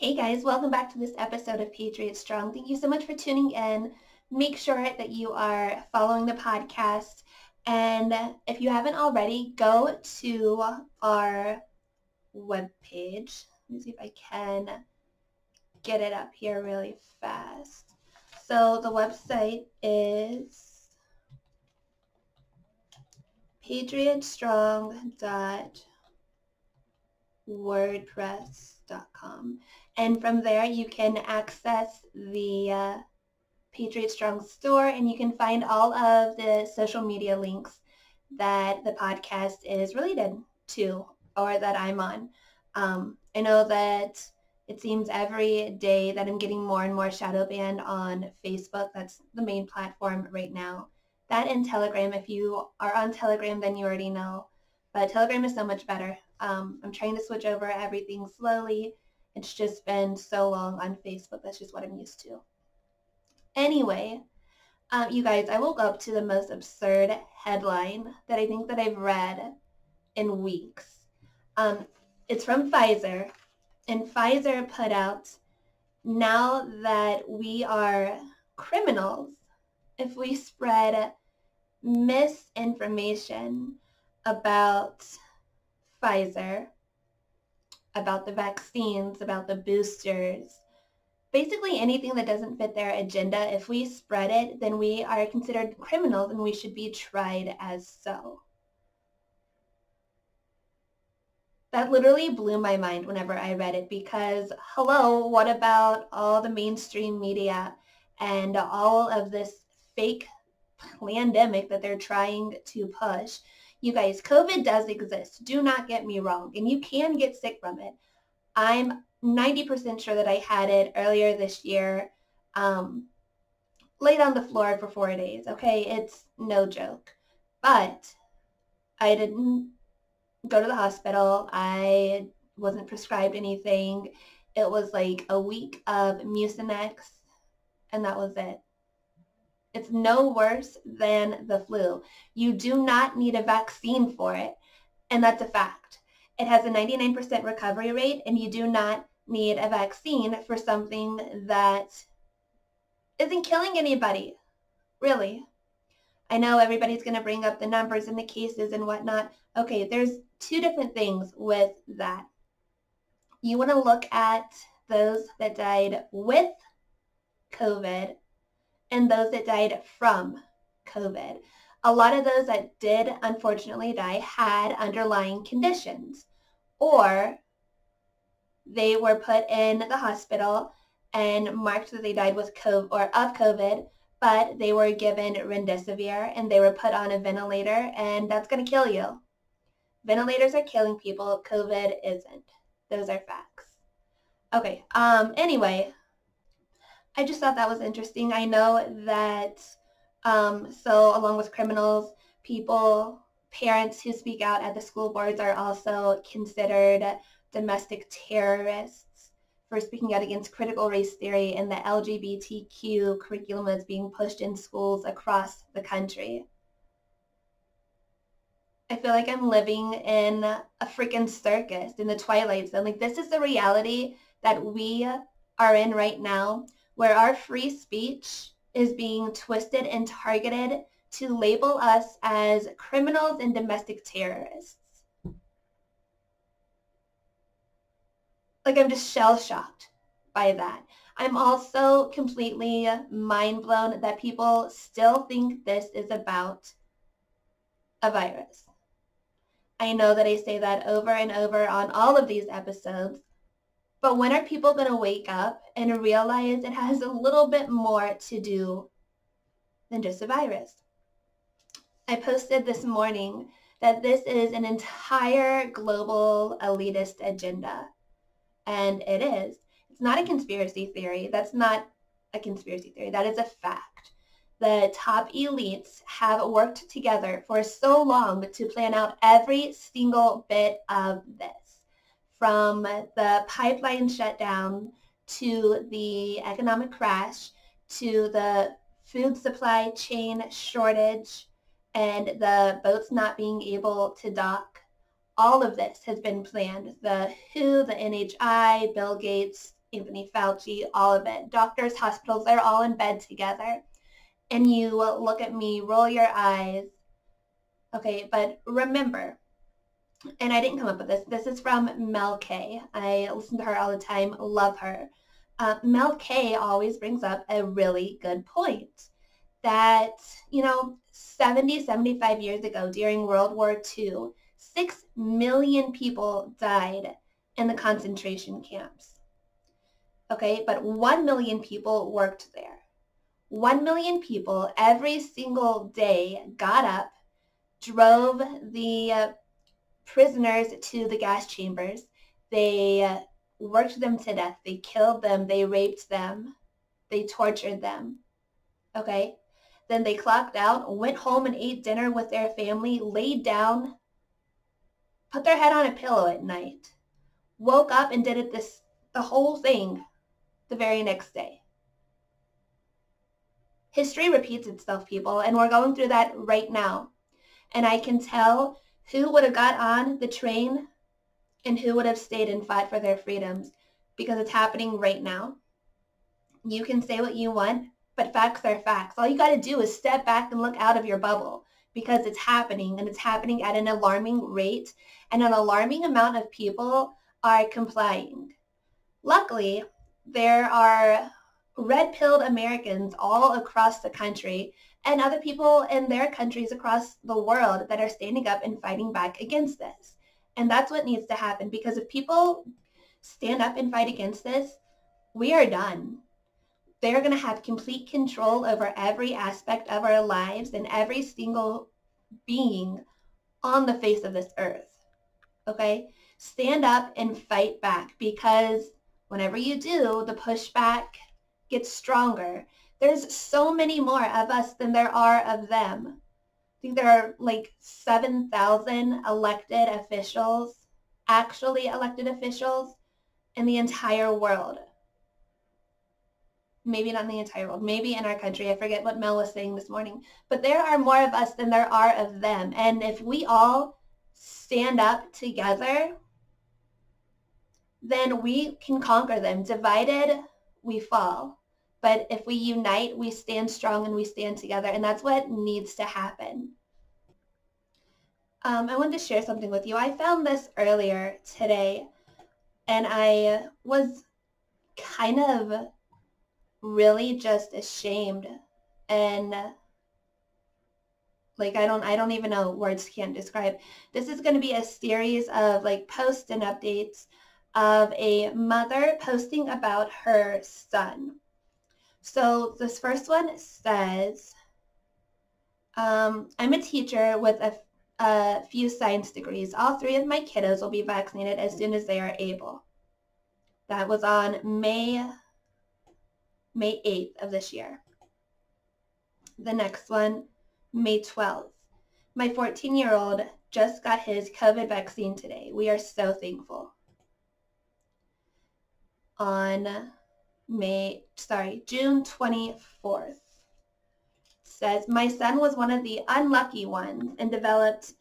Hey guys, welcome back to this episode of Patriot Strong. Thank you so much for tuning in. Make sure that you are following the podcast. And if you haven't already, go to our webpage. Let me see if I can get it up here really fast. So the website is patriotstrong.wordpress.com. And from there, you can access the uh, Patriot Strong store and you can find all of the social media links that the podcast is related to or that I'm on. Um, I know that it seems every day that I'm getting more and more shadow banned on Facebook. That's the main platform right now. That and Telegram. If you are on Telegram, then you already know. But Telegram is so much better. Um, I'm trying to switch over everything slowly. It's just been so long on Facebook. That's just what I'm used to. Anyway, um, you guys, I woke up to the most absurd headline that I think that I've read in weeks. Um, it's from Pfizer, and Pfizer put out, now that we are criminals, if we spread misinformation about Pfizer, about the vaccines, about the boosters, basically anything that doesn't fit their agenda, if we spread it, then we are considered criminals and we should be tried as so. That literally blew my mind whenever I read it because, hello, what about all the mainstream media and all of this fake pandemic that they're trying to push? You guys, COVID does exist. Do not get me wrong. And you can get sick from it. I'm 90% sure that I had it earlier this year. Um, laid on the floor for four days. Okay, it's no joke. But I didn't go to the hospital. I wasn't prescribed anything. It was like a week of Mucinex, and that was it. It's no worse than the flu. You do not need a vaccine for it, and that's a fact. It has a 99% recovery rate, and you do not need a vaccine for something that isn't killing anybody, really. I know everybody's going to bring up the numbers and the cases and whatnot. Okay, there's two different things with that. You want to look at those that died with COVID and those that died from COVID. A lot of those that did unfortunately die had underlying conditions or they were put in the hospital and marked that they died with COVID or of COVID, but they were given remdesivir and they were put on a ventilator and that's going to kill you. Ventilators are killing people. COVID isn't. Those are facts. Okay. Um, anyway, I just thought that was interesting. I know that, um, so along with criminals, people, parents who speak out at the school boards are also considered domestic terrorists for speaking out against critical race theory and the LGBTQ curriculum that's being pushed in schools across the country. I feel like I'm living in a freaking circus in the twilight zone. Like this is the reality that we are in right now where our free speech is being twisted and targeted to label us as criminals and domestic terrorists. like I'm just shell shocked by that. I'm also completely mind blown that people still think this is about a virus. I know that I say that over and over on all of these episodes, but when are people going to wake up and realize it has a little bit more to do than just a virus? I posted this morning that this is an entire global elitist agenda and it is. It's not a conspiracy theory. That's not a conspiracy theory. That is a fact. The top elites have worked together for so long to plan out every single bit of this. From the pipeline shutdown to the economic crash to the food supply chain shortage and the boats not being able to dock all of this has been planned. The WHO, the NHI, Bill Gates, Anthony Fauci, all of it. Doctors, hospitals, they're all in bed together. And you look at me, roll your eyes. Okay, but remember, and I didn't come up with this. This is from Mel K. I listen to her all the time, love her. Uh, Mel K always brings up a really good point that, you know, 70, 75 years ago during World War II, 6 million people died in the concentration camps. Okay, but 1 million people worked there. 1 million people every single day got up, drove the uh, prisoners to the gas chambers. They uh, worked them to death. They killed them. They raped them. They tortured them. Okay? Then they clocked out, went home and ate dinner with their family, laid down, put their head on a pillow at night, woke up and did it this the whole thing the very next day. History repeats itself, people, and we're going through that right now. And I can tell who would have got on the train and who would have stayed and fought for their freedoms because it's happening right now. You can say what you want, but facts are facts. All you got to do is step back and look out of your bubble because it's happening and it's happening at an alarming rate and an alarming amount of people are complying. Luckily, there are red-pilled Americans all across the country and other people in their countries across the world that are standing up and fighting back against this. And that's what needs to happen because if people stand up and fight against this, we are done. They're going to have complete control over every aspect of our lives and every single being on the face of this earth. Okay? Stand up and fight back because whenever you do, the pushback gets stronger. There's so many more of us than there are of them. I think there are like 7,000 elected officials, actually elected officials in the entire world. Maybe not in the entire world, maybe in our country. I forget what Mel was saying this morning. But there are more of us than there are of them. And if we all stand up together, then we can conquer them. Divided, we fall. But if we unite, we stand strong and we stand together. And that's what needs to happen. Um, I wanted to share something with you. I found this earlier today and I was kind of really just ashamed and like I don't I don't even know words can't describe. This is going to be a series of like posts and updates of a mother posting about her son. So this first one says, um, I'm a teacher with a, a few science degrees. All three of my kiddos will be vaccinated as soon as they are able. That was on May, May 8th of this year. The next one, May 12th. My 14-year-old just got his COVID vaccine today. We are so thankful. On May, sorry, June 24th. Says, my son was one of the unlucky ones and developed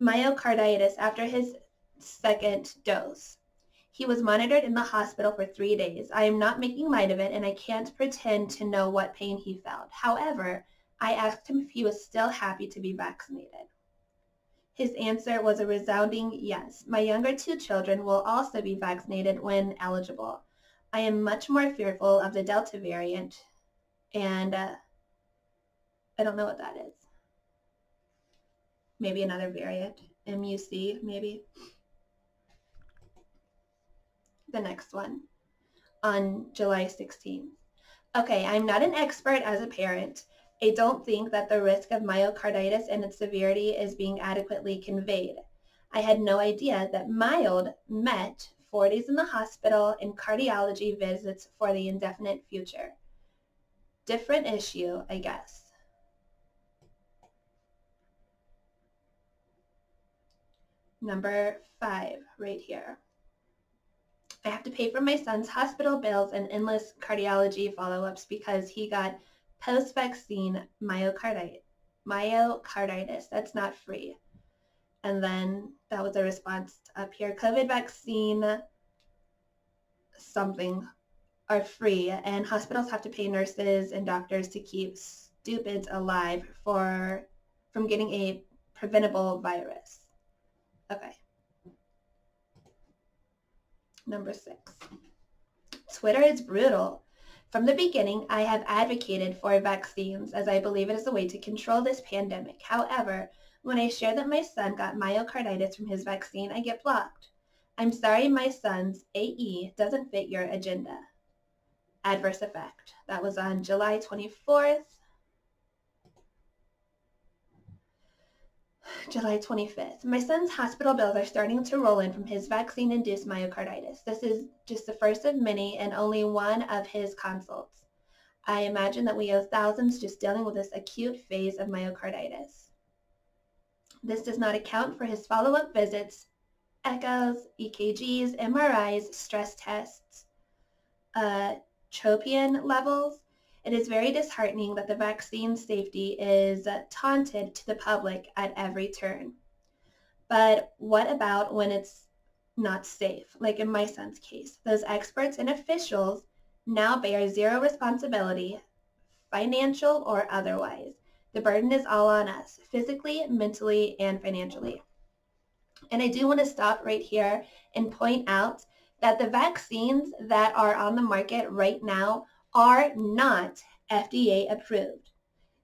myocarditis after his second dose. He was monitored in the hospital for three days. I am not making light of it and I can't pretend to know what pain he felt. However, I asked him if he was still happy to be vaccinated. His answer was a resounding yes. My younger two children will also be vaccinated when eligible. I am much more fearful of the Delta variant, and uh, I don't know what that is. Maybe another variant, MUC, maybe. The next one on July 16th. Okay, I'm not an expert as a parent. I don't think that the risk of myocarditis and its severity is being adequately conveyed. I had no idea that mild met 40s in the hospital and cardiology visits for the indefinite future. Different issue, I guess. Number five, right here. I have to pay for my son's hospital bills and endless cardiology follow-ups because he got post-vaccine myocarditis. Myocarditis, that's not free. And then that was a response up uh, here. COVID vaccine, something are free and hospitals have to pay nurses and doctors to keep stupids alive for from getting a preventable virus. Okay. Number six. Twitter is brutal. From the beginning, I have advocated for vaccines as I believe it is a way to control this pandemic. However, when I share that my son got myocarditis from his vaccine, I get blocked. I'm sorry my son's AE doesn't fit your agenda. Adverse effect. That was on July 24th. July 25th. My son's hospital bills are starting to roll in from his vaccine-induced myocarditis. This is just the first of many and only one of his consults. I imagine that we have thousands just dealing with this acute phase of myocarditis. This does not account for his follow-up visits, echoes, EKGs, MRIs, stress tests, uh, troponin levels, it is very disheartening that the vaccine safety is taunted to the public at every turn. But what about when it's not safe, like in my son's case? Those experts and officials now bear zero responsibility, financial or otherwise. The burden is all on us, physically, mentally, and financially. And I do want to stop right here and point out that the vaccines that are on the market right now are not FDA approved.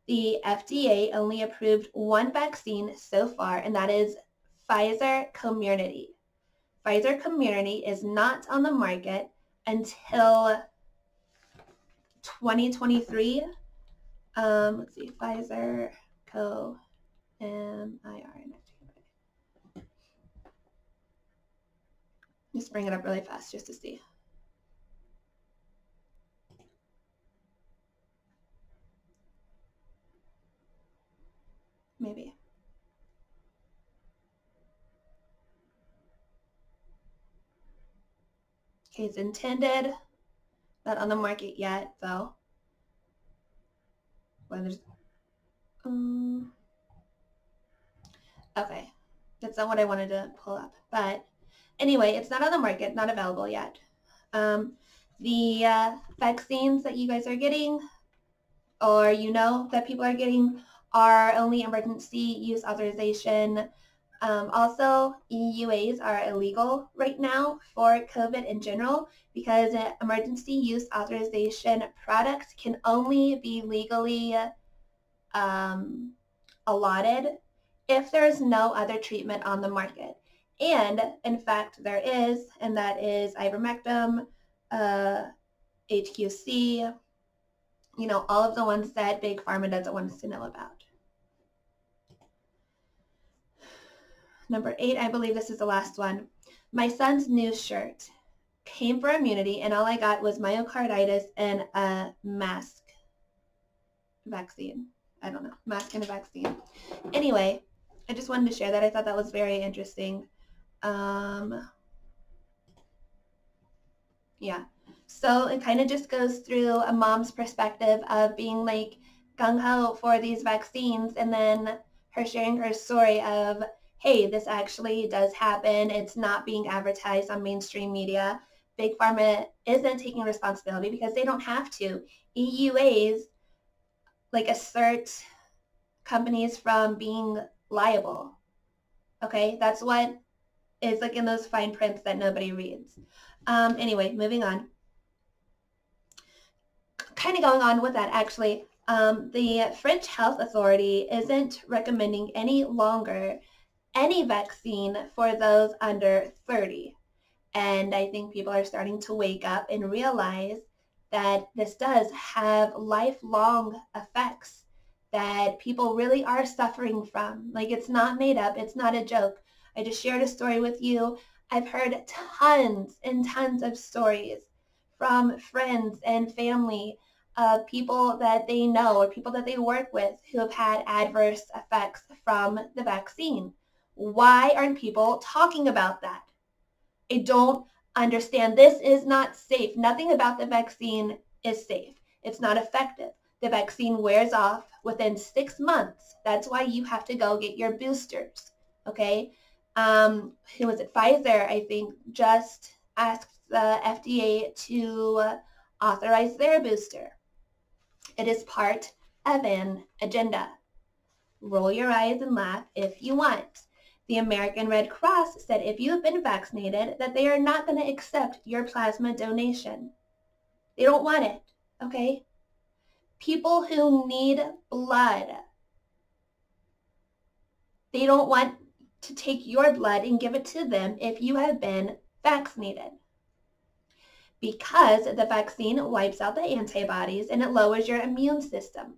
The FDA only approved one vaccine so far, and that is Pfizer Comirnaty. Pfizer Comirnaty is not on the market until 2023. Um, let's see, Pfizer Co. M I R N. Just bring it up really fast just to see. maybe. Okay, it's intended, not on the market yet, though. Well, there's, um, okay, that's not what I wanted to pull up. But anyway, it's not on the market, not available yet. Um, the uh, vaccines that you guys are getting, or you know that people are getting, are only emergency use authorization. Um, also, EUAs are illegal right now for COVID in general because emergency use authorization products can only be legally um, allotted if there's no other treatment on the market. And in fact, there is, and that is ivermectin, uh, HQC, you know, all of the ones that Big Pharma doesn't want us to know about. Number eight, I believe this is the last one. My son's new shirt came for immunity and all I got was myocarditis and a mask vaccine. I don't know, mask and a vaccine. Anyway, I just wanted to share that. I thought that was very interesting. Um, yeah. So it kind of just goes through a mom's perspective of being like gung-ho for these vaccines and then her sharing her story of hey, this actually does happen. It's not being advertised on mainstream media. Big Pharma isn't taking responsibility because they don't have to. EUAs like assert companies from being liable. Okay, that's what is like in those fine prints that nobody reads. Um, anyway, moving on. Kind of going on with that actually, um, the French Health Authority isn't recommending any longer any vaccine for those under 30. And I think people are starting to wake up and realize that this does have lifelong effects that people really are suffering from. Like it's not made up. It's not a joke. I just shared a story with you. I've heard tons and tons of stories from friends and family of people that they know or people that they work with who have had adverse effects from the vaccine. Why aren't people talking about that? I don't understand. This is not safe. Nothing about the vaccine is safe. It's not effective. The vaccine wears off within six months. That's why you have to go get your boosters. Okay. Um, who was it? Pfizer, I think, just asked the FDA to authorize their booster. It is part of an agenda. Roll your eyes and laugh if you want. The American Red Cross said if you have been vaccinated that they are not going to accept your plasma donation. They don't want it, okay? People who need blood, they don't want to take your blood and give it to them if you have been vaccinated. Because the vaccine wipes out the antibodies and it lowers your immune system.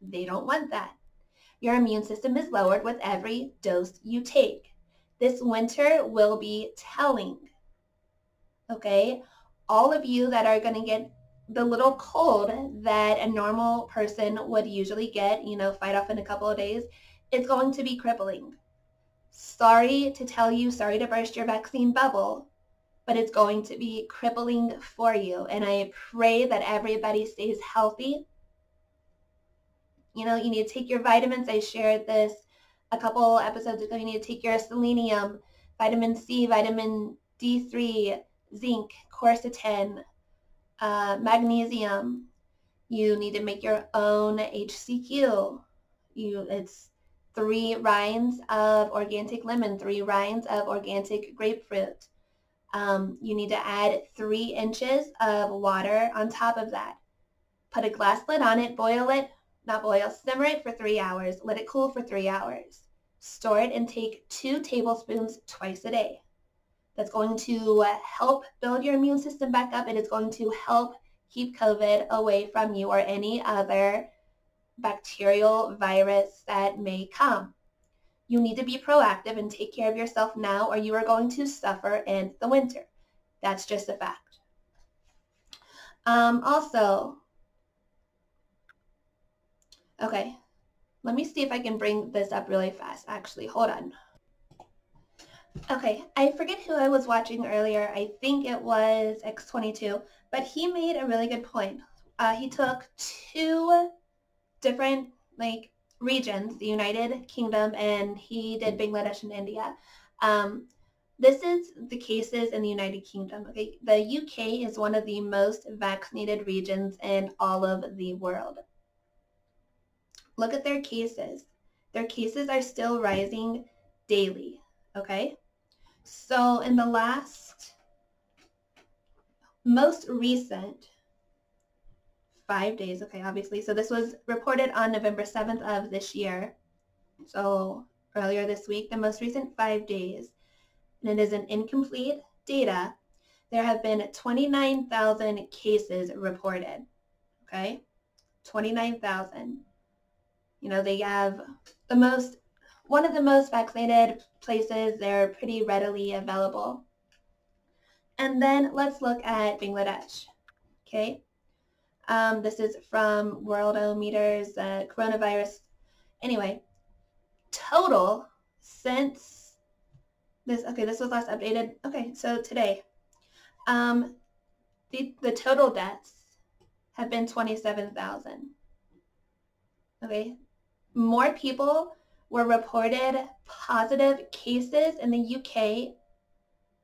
They don't want that. Your immune system is lowered with every dose you take. This winter will be telling. Okay? All of you that are going to get the little cold that a normal person would usually get, you know, fight off in a couple of days, it's going to be crippling. Sorry to tell you, sorry to burst your vaccine bubble, but it's going to be crippling for you. And I pray that everybody stays healthy you know, you need to take your vitamins. I shared this a couple episodes ago. You need to take your selenium, vitamin C, vitamin D3, zinc, quercetin, uh, magnesium. You need to make your own HCQ. You, it's three rinds of organic lemon, three rinds of organic grapefruit. Um, you need to add three inches of water on top of that. Put a glass lid on it, boil it, not boil, simmer it for three hours. Let it cool for three hours. Store it and take two tablespoons twice a day. That's going to help build your immune system back up. And It is going to help keep COVID away from you or any other bacterial virus that may come. You need to be proactive and take care of yourself now or you are going to suffer in the winter. That's just a fact. Um, also, Okay, let me see if I can bring this up really fast. Actually, hold on. Okay, I forget who I was watching earlier. I think it was X22, but he made a really good point. Uh, he took two different like regions, the United Kingdom, and he did Bangladesh and India. Um, this is the cases in the United Kingdom. Okay, the UK is one of the most vaccinated regions in all of the world. Look at their cases. Their cases are still rising daily, okay? So in the last, most recent five days, okay, obviously. So this was reported on November 7th of this year. So earlier this week, the most recent five days, and it is an incomplete data, there have been 29,000 cases reported, okay? 29,000. You know, they have the most, one of the most vaccinated places. They're pretty readily available. And then let's look at Bangladesh. Okay. Um, this is from Worldometers, uh, coronavirus. Anyway, total since this, okay, this was last updated. Okay, so today, um, the, the total deaths have been 27,000. Okay, more people were reported positive cases in the UK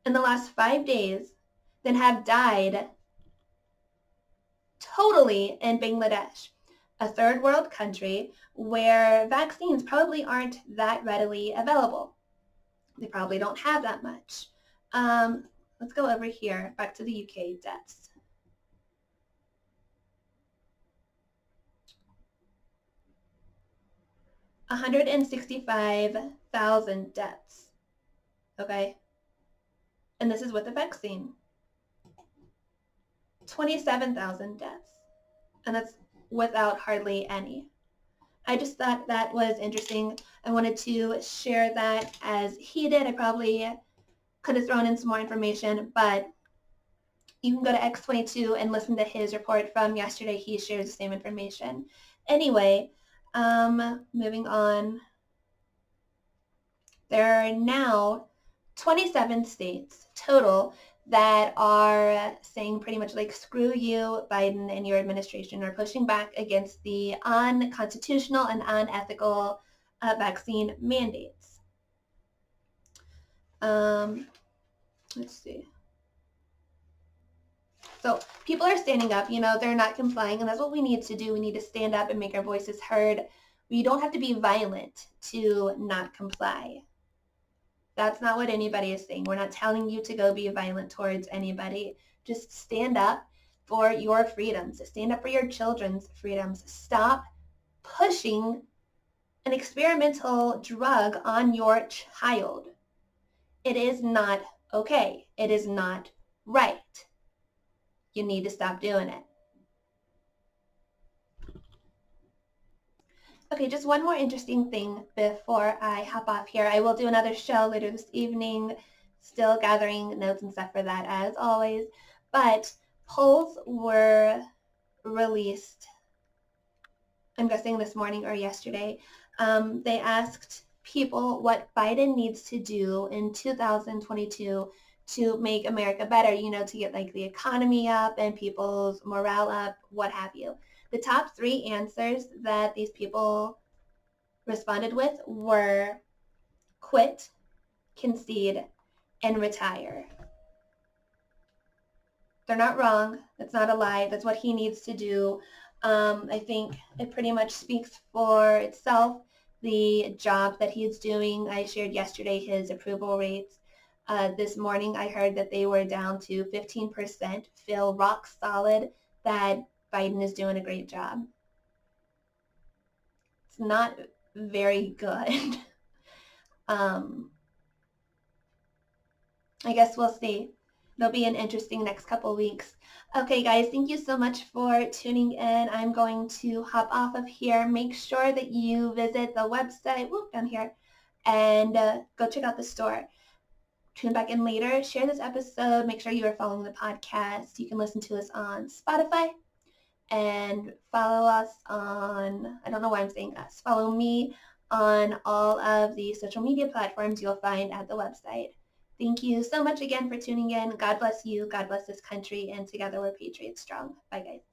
in the last five days than have died totally in Bangladesh, a third world country where vaccines probably aren't that readily available. They probably don't have that much. Um, let's go over here, back to the UK deaths. 165,000 deaths. Okay? And this is with the vaccine. 27,000 deaths. And that's without hardly any. I just thought that was interesting. I wanted to share that as he did. I probably could have thrown in some more information, but you can go to X22 and listen to his report from yesterday. He shares the same information. Anyway, um, moving on. There are now 27 states total that are saying pretty much like, screw you, Biden and your administration are pushing back against the unconstitutional and unethical uh, vaccine mandates. Um, let's see. So people are standing up, you know, they're not complying, and that's what we need to do. We need to stand up and make our voices heard. We don't have to be violent to not comply. That's not what anybody is saying. We're not telling you to go be violent towards anybody. Just stand up for your freedoms. Stand up for your children's freedoms. Stop pushing an experimental drug on your child. It is not okay. It is not right. You need to stop doing it. Okay, just one more interesting thing before I hop off here. I will do another show later this evening, still gathering notes and stuff for that as always. But polls were released, I'm guessing this morning or yesterday. Um, they asked people what Biden needs to do in 2022 to make America better, you know, to get like the economy up and people's morale up, what have you. The top three answers that these people responded with were quit, concede, and retire. They're not wrong. That's not a lie. That's what he needs to do. Um, I think it pretty much speaks for itself. The job that he's doing, I shared yesterday his approval rates. Uh, this morning I heard that they were down to 15%, feel rock solid that Biden is doing a great job. It's not very good. um, I guess we'll see. It'll be an interesting next couple weeks. Okay, guys, thank you so much for tuning in. I'm going to hop off of here. Make sure that you visit the website, whoop, down here, and uh, go check out the store. Tune back in later. Share this episode. Make sure you are following the podcast. You can listen to us on Spotify and follow us on, I don't know why I'm saying us, follow me on all of the social media platforms you'll find at the website. Thank you so much again for tuning in. God bless you. God bless this country. And together we're Patriots strong. Bye, guys.